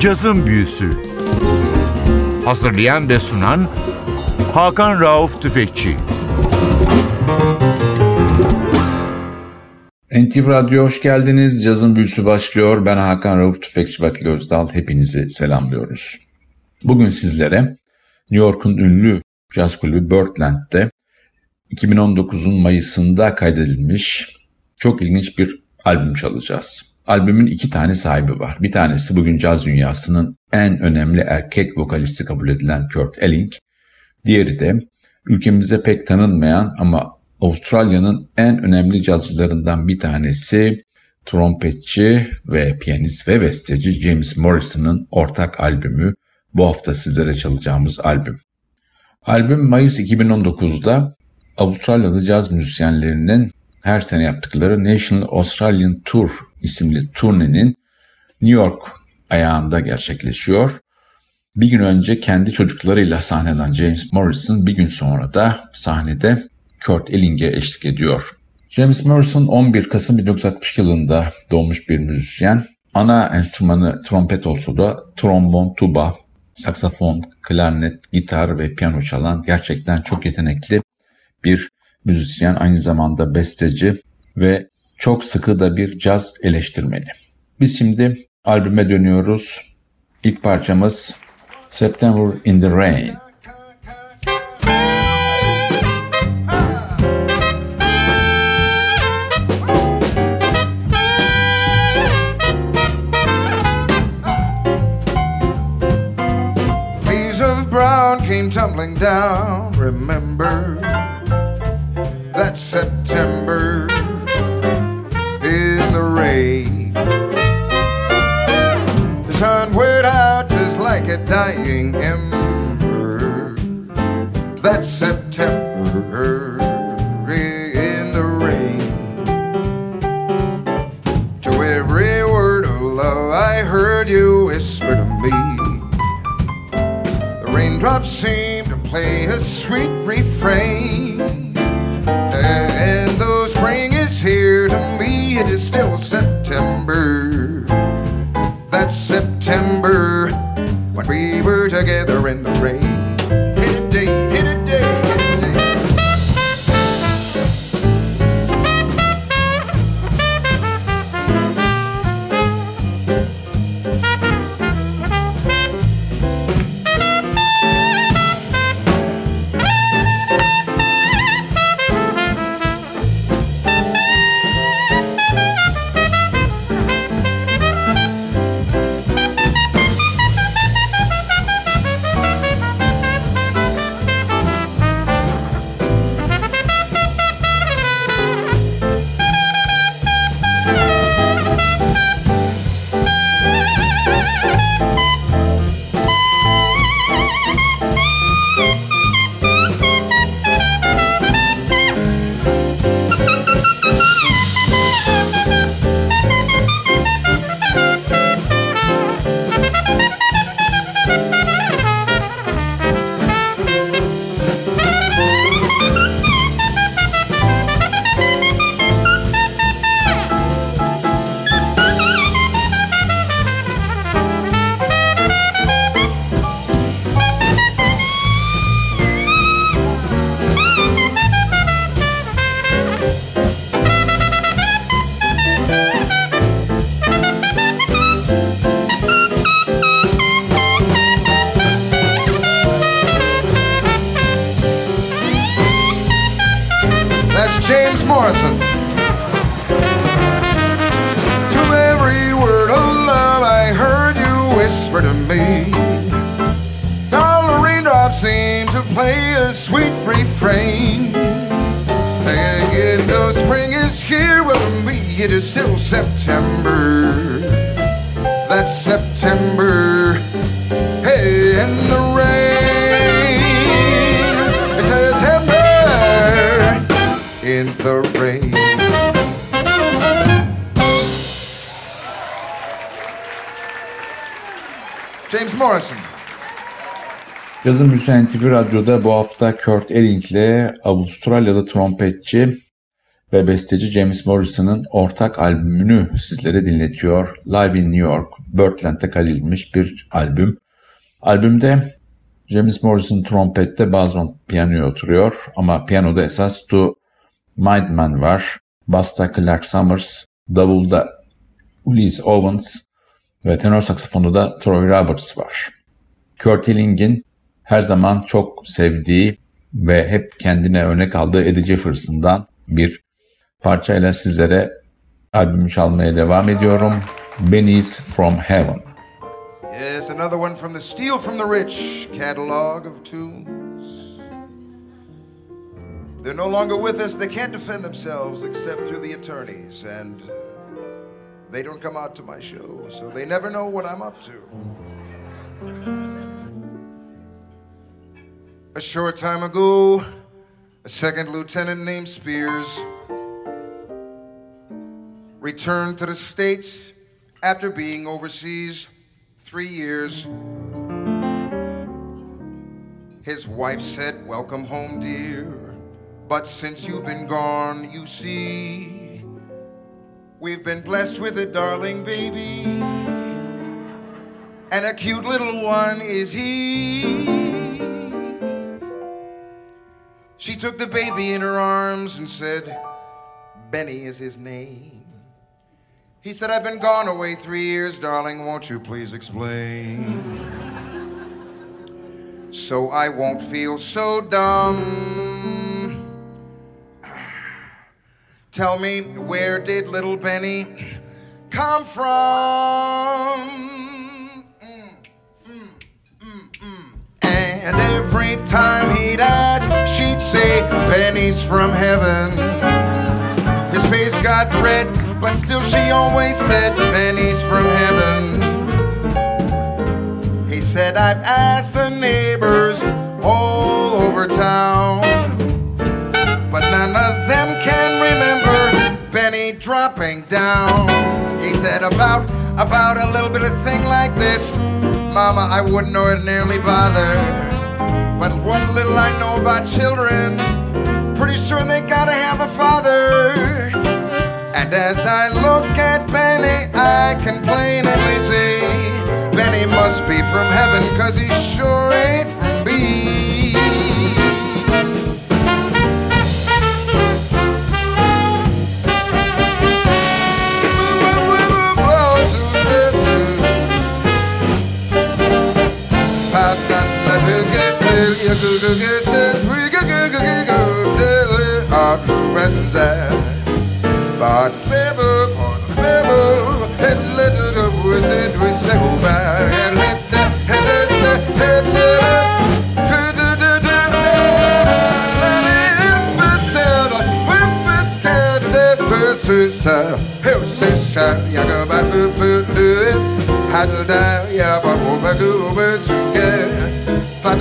Cazın Büyüsü Hazırlayan ve sunan Hakan Rauf Tüfekçi NTV Radyo hoş geldiniz. Cazın Büyüsü başlıyor. Ben Hakan Rauf Tüfekçi Batil Özdal. Hepinizi selamlıyoruz. Bugün sizlere New York'un ünlü caz kulübü Birdland'de 2019'un Mayıs'ında kaydedilmiş çok ilginç bir albüm çalacağız. Albümün iki tane sahibi var. Bir tanesi bugün caz dünyasının en önemli erkek vokalisti kabul edilen Kurt Elling. Diğeri de ülkemizde pek tanınmayan ama Avustralya'nın en önemli cazcılarından bir tanesi trompetçi ve piyanist ve besteci James Morrison'ın ortak albümü bu hafta sizlere çalacağımız albüm. Albüm Mayıs 2019'da Avustralyalı caz müzisyenlerinin her sene yaptıkları National Australian Tour isimli turnenin New York ayağında gerçekleşiyor. Bir gün önce kendi çocuklarıyla sahneden James Morrison bir gün sonra da sahnede Kurt Elling'e eşlik ediyor. James Morrison 11 Kasım 1962 yılında doğmuş bir müzisyen. Ana enstrümanı trompet olsa da trombon, tuba, saksafon, klarnet, gitar ve piyano çalan gerçekten çok yetenekli bir müzisyen, aynı zamanda besteci ve çok sıkı da bir caz eleştirmeni. Biz şimdi albüme dönüyoruz. İlk parçamız September in the Rain. came tumbling down. Remember that September in the rain. The sun went out just like a dying ember. That September in the rain. To every word of love I heard you whisper to me. The raindrops seemed to play a sweet refrain. Still September. That's September when we were together in the rain. Morrison. To every word of love I heard you whisper to me. All the raindrops seem to play a sweet refrain. And though spring is here, for me it is still September. That's September. İn the rain. James Morrison. Yazın Müsayen TV Radyo'da bu hafta Kurt Elling ile Avustralyalı trompetçi ve besteci James Morrison'ın ortak albümünü sizlere dinletiyor. Live in New York, Birdland'de kaydedilmiş bir albüm. Albümde James Morrison trompette, bazon piyanoya oturuyor ama piyanoda esas Stu Mindman var. Basta Clark Summers, davulda Ulysses Owens ve tenor saksafonda da Troy Roberts var. Kurt Hilling'in her zaman çok sevdiği ve hep kendine örnek aldığı Eddie Jefferson'dan bir parçayla sizlere albümü çalmaya devam ediyorum. Benny's From Heaven. Yes, another one from the Steal from the Rich catalog of tunes. They're no longer with us. They can't defend themselves except through the attorneys, and they don't come out to my show, so they never know what I'm up to. A short time ago, a second lieutenant named Spears returned to the States after being overseas three years. His wife said, Welcome home, dear. But since you've been gone, you see, we've been blessed with a darling baby. And a cute little one is he. She took the baby in her arms and said, Benny is his name. He said, I've been gone away three years, darling. Won't you please explain? So I won't feel so dumb. Tell me, where did little Benny come from? And every time he'd ask, she'd say, Benny's from heaven. His face got red, but still she always said, Benny's from heaven. He said, I've asked the neighbors all over town, dropping down. He said, about, about a little bit of thing like this, Mama, I wouldn't ordinarily bother. But what little I know about children, pretty sure they gotta have a father. And as I look at Benny, I can plainly see Benny must be from heaven, cause he sure ain't from me. Had to die, yeah, but we'll back, over to get. But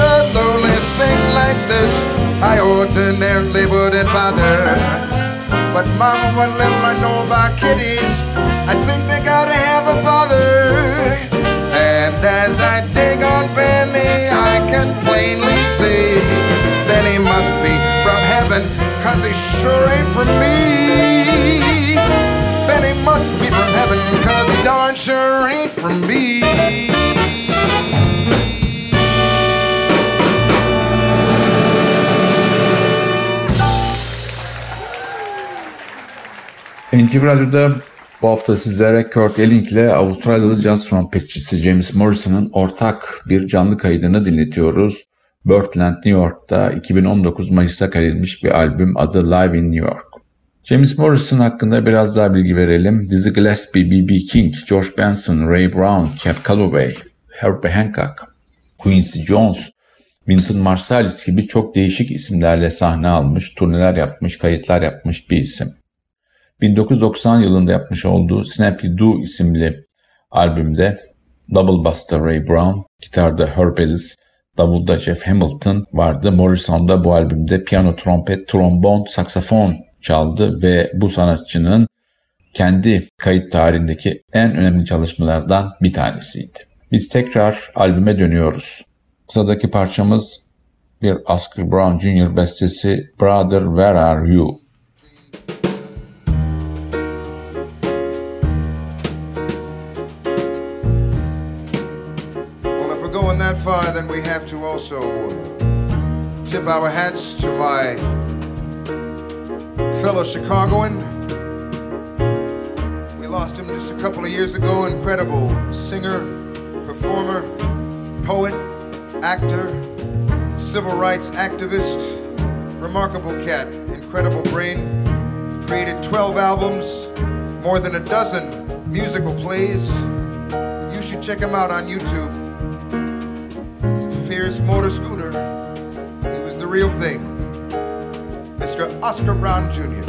the lonely thing like this, I ordinarily wouldn't bother. But mama, what little I know about kitties, I think they gotta have a father. And as I dig on Benny, I can plainly see Benny must be from heaven, cause he sure ain't from me. Be from heaven, cause he darn sure ain't from me. NTV Radyo'da bu hafta sizlere Kurt Elling ile Avustralyalı caz trompetçisi James Morrison'ın ortak bir canlı kaydını dinletiyoruz. Birdland, New York'ta 2019 Mayıs'ta kaydedilmiş bir albüm adı Live in New York. James Morrison hakkında biraz daha bilgi verelim. Dizzy Gillespie, B.B. King, George Benson, Ray Brown, Cab Calloway, Herbie Hancock, Quincy Jones, Wynton Marsalis gibi çok değişik isimlerle sahne almış, turneler yapmış, kayıtlar yapmış bir isim. 1990 yılında yapmış olduğu Snappy Doo isimli albümde Double Buster Ray Brown, gitarda Herb Ellis, davulda Jeff Hamilton vardı. Morrison da bu albümde piyano, trompet, trombon, saksafon çaldı ve bu sanatçının kendi kayıt tarihindeki en önemli çalışmalardan bir tanesiydi. Biz tekrar albüme dönüyoruz. Sıradaki parçamız bir Oscar Brown Jr. bestesi Brother Where Are You? Well, far, then we have to also tip our hats to my fellow Chicagoan. We lost him just a couple of years ago. Incredible singer, performer, poet, actor, civil rights activist, remarkable cat, incredible brain. Created 12 albums, more than a dozen musical plays. You should check him out on YouTube. He's a fierce motor scooter. He was the real thing. Oscar Brown Jr.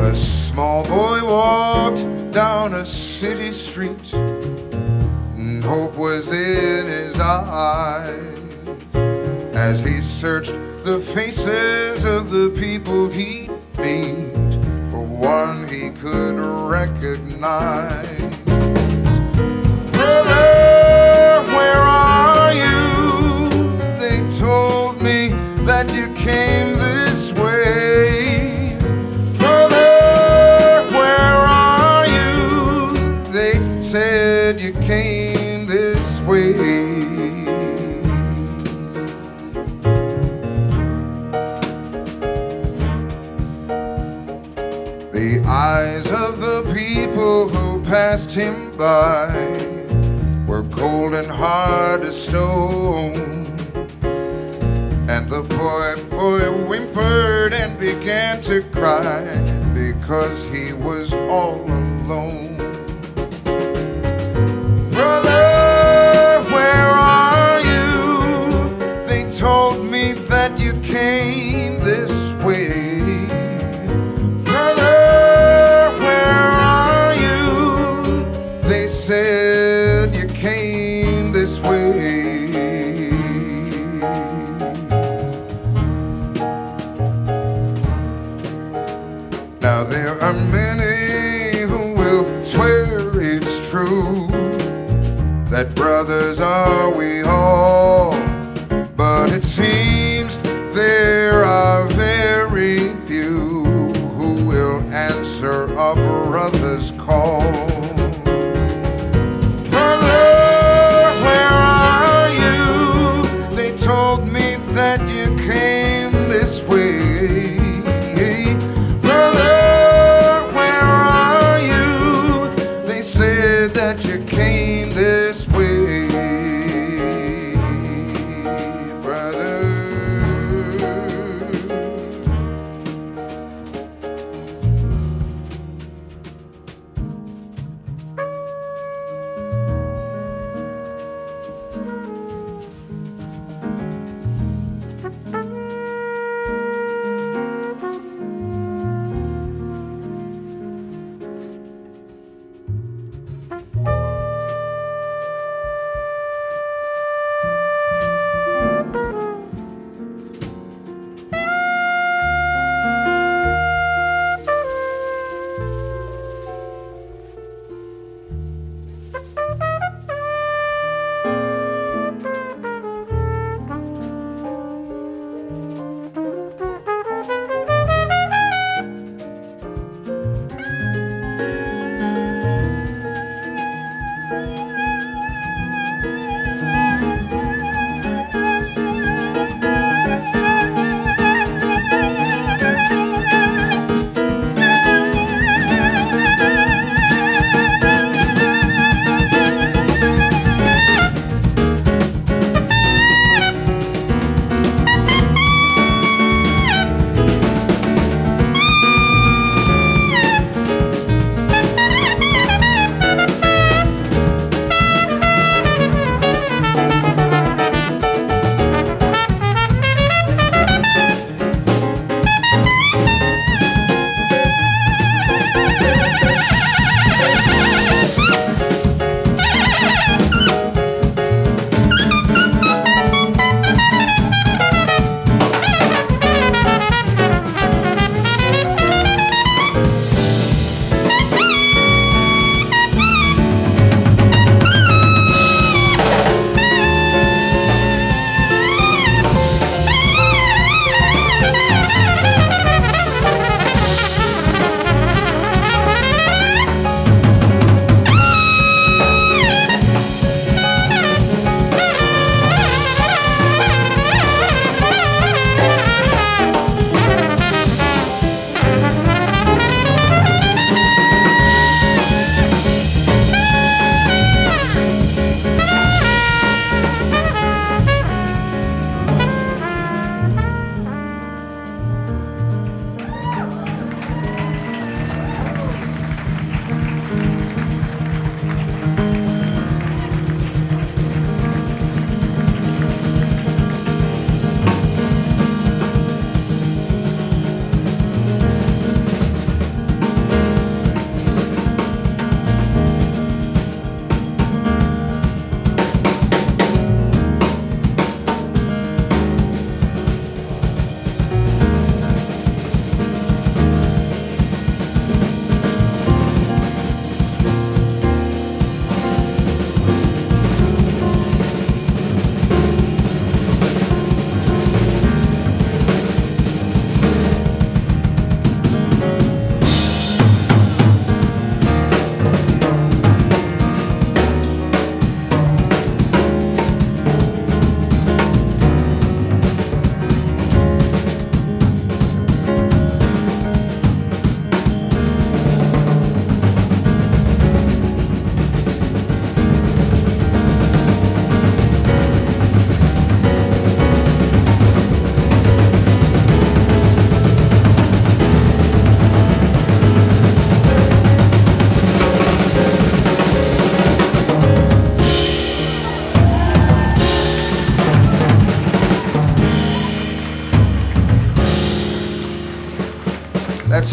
A small boy walked down a city street, and hope was in his eyes as he searched the faces of the people he meet for one he could recognize. Came this way. Brother, where are you? They said you came this way. The eyes of the people who passed him by were cold and hard as stone. And the boy, boy whimpered and began to cry because he was all there are many who will swear it's true that brothers are we all,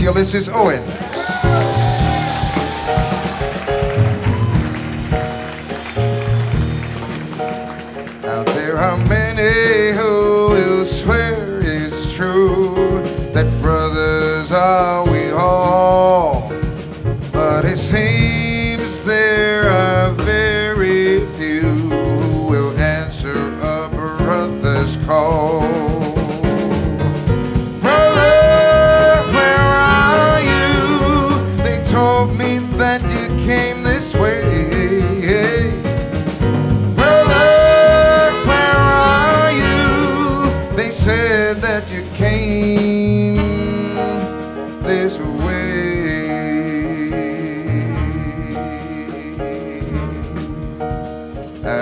Ulysses Owens.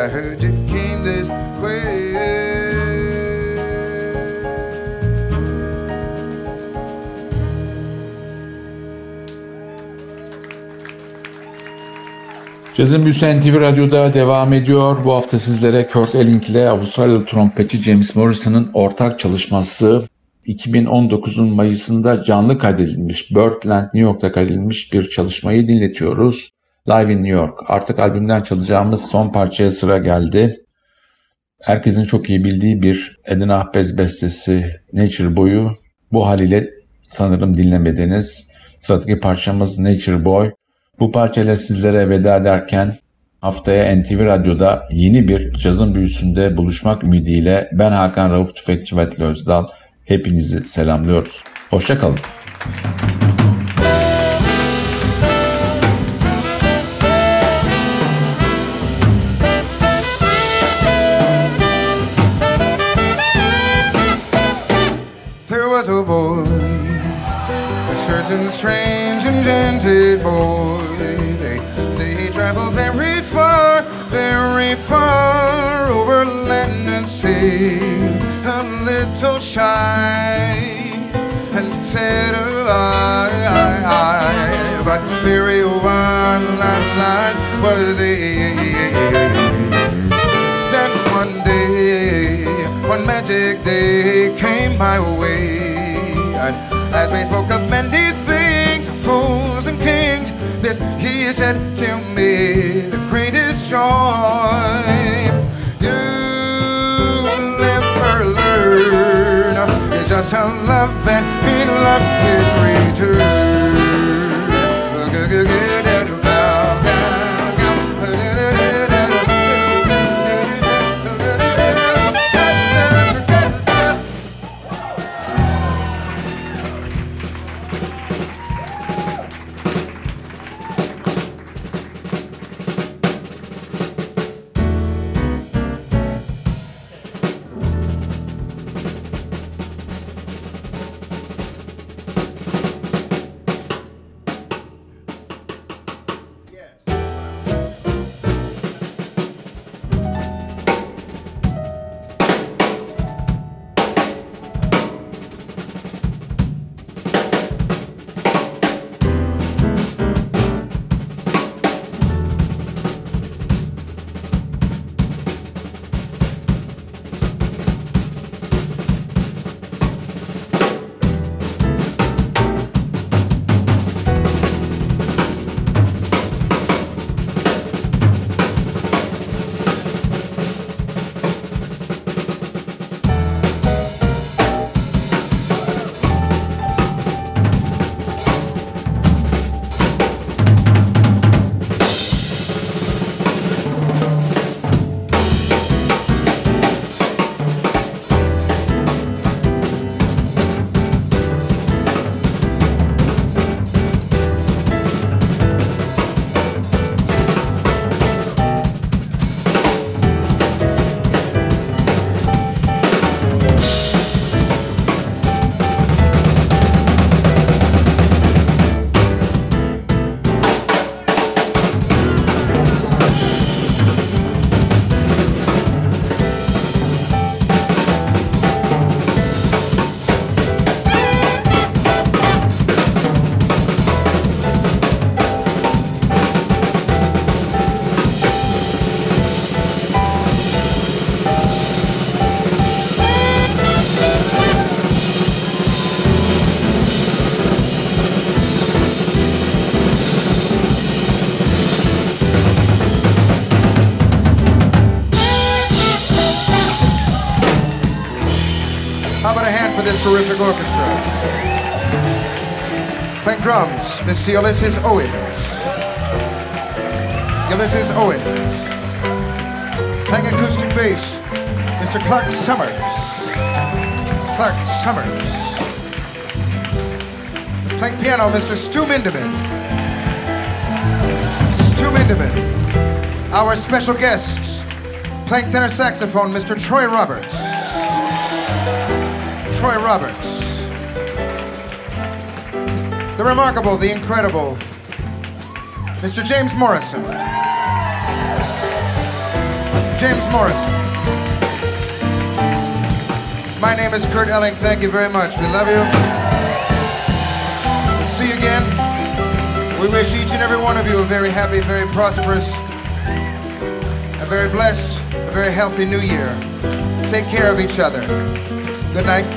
I heard you came this way. Cazın Büyüsü NTV Radyo'da devam ediyor. Bu hafta sizlere Kurt Elling ile Avustralyalı trompetçi James Morrison'ın ortak çalışması 2019'un Mayıs'ında canlı kaydedilmiş, Birdland New York'ta kaydedilmiş bir çalışmayı dinletiyoruz. Live in New York. Artık albümden çalacağımız son parçaya sıra geldi. Herkesin çok iyi bildiği bir Edin Ahbez bestesi Nature Boy'u bu haliyle sanırım dinlemediniz. Sıradaki parçamız Nature Boy. Bu parçayla sizlere veda ederken haftaya NTV Radyo'da yeni bir cazın büyüsünde buluşmak ümidiyle ben Hakan Rauf Tüfekçi ve Atli Özdal hepinizi selamlıyoruz. Hoşçakalın. There little and said alive, but very one wild was he. Then one day, one magic day came my way. And as we spoke of many things, fools and kings, this he said to me, the greatest joy just love and be loved in return. Terrific orchestra. Playing drums, Mr. Ulysses Owens. Ulysses Owens. Playing acoustic bass, Mr. Clark Summers. Clark Summers. Playing piano, Mr. Stu Mindeman. Stu Mindeman. Our special guests, playing tenor saxophone, Mr. Troy Roberts. Troy Roberts. The remarkable, the incredible, Mr. James Morrison. James Morrison. My name is Kurt Elling. Thank you very much. We love you. We'll see you again. We wish each and every one of you a very happy, very prosperous, a very blessed, a very healthy new year. Take care of each other. Good night.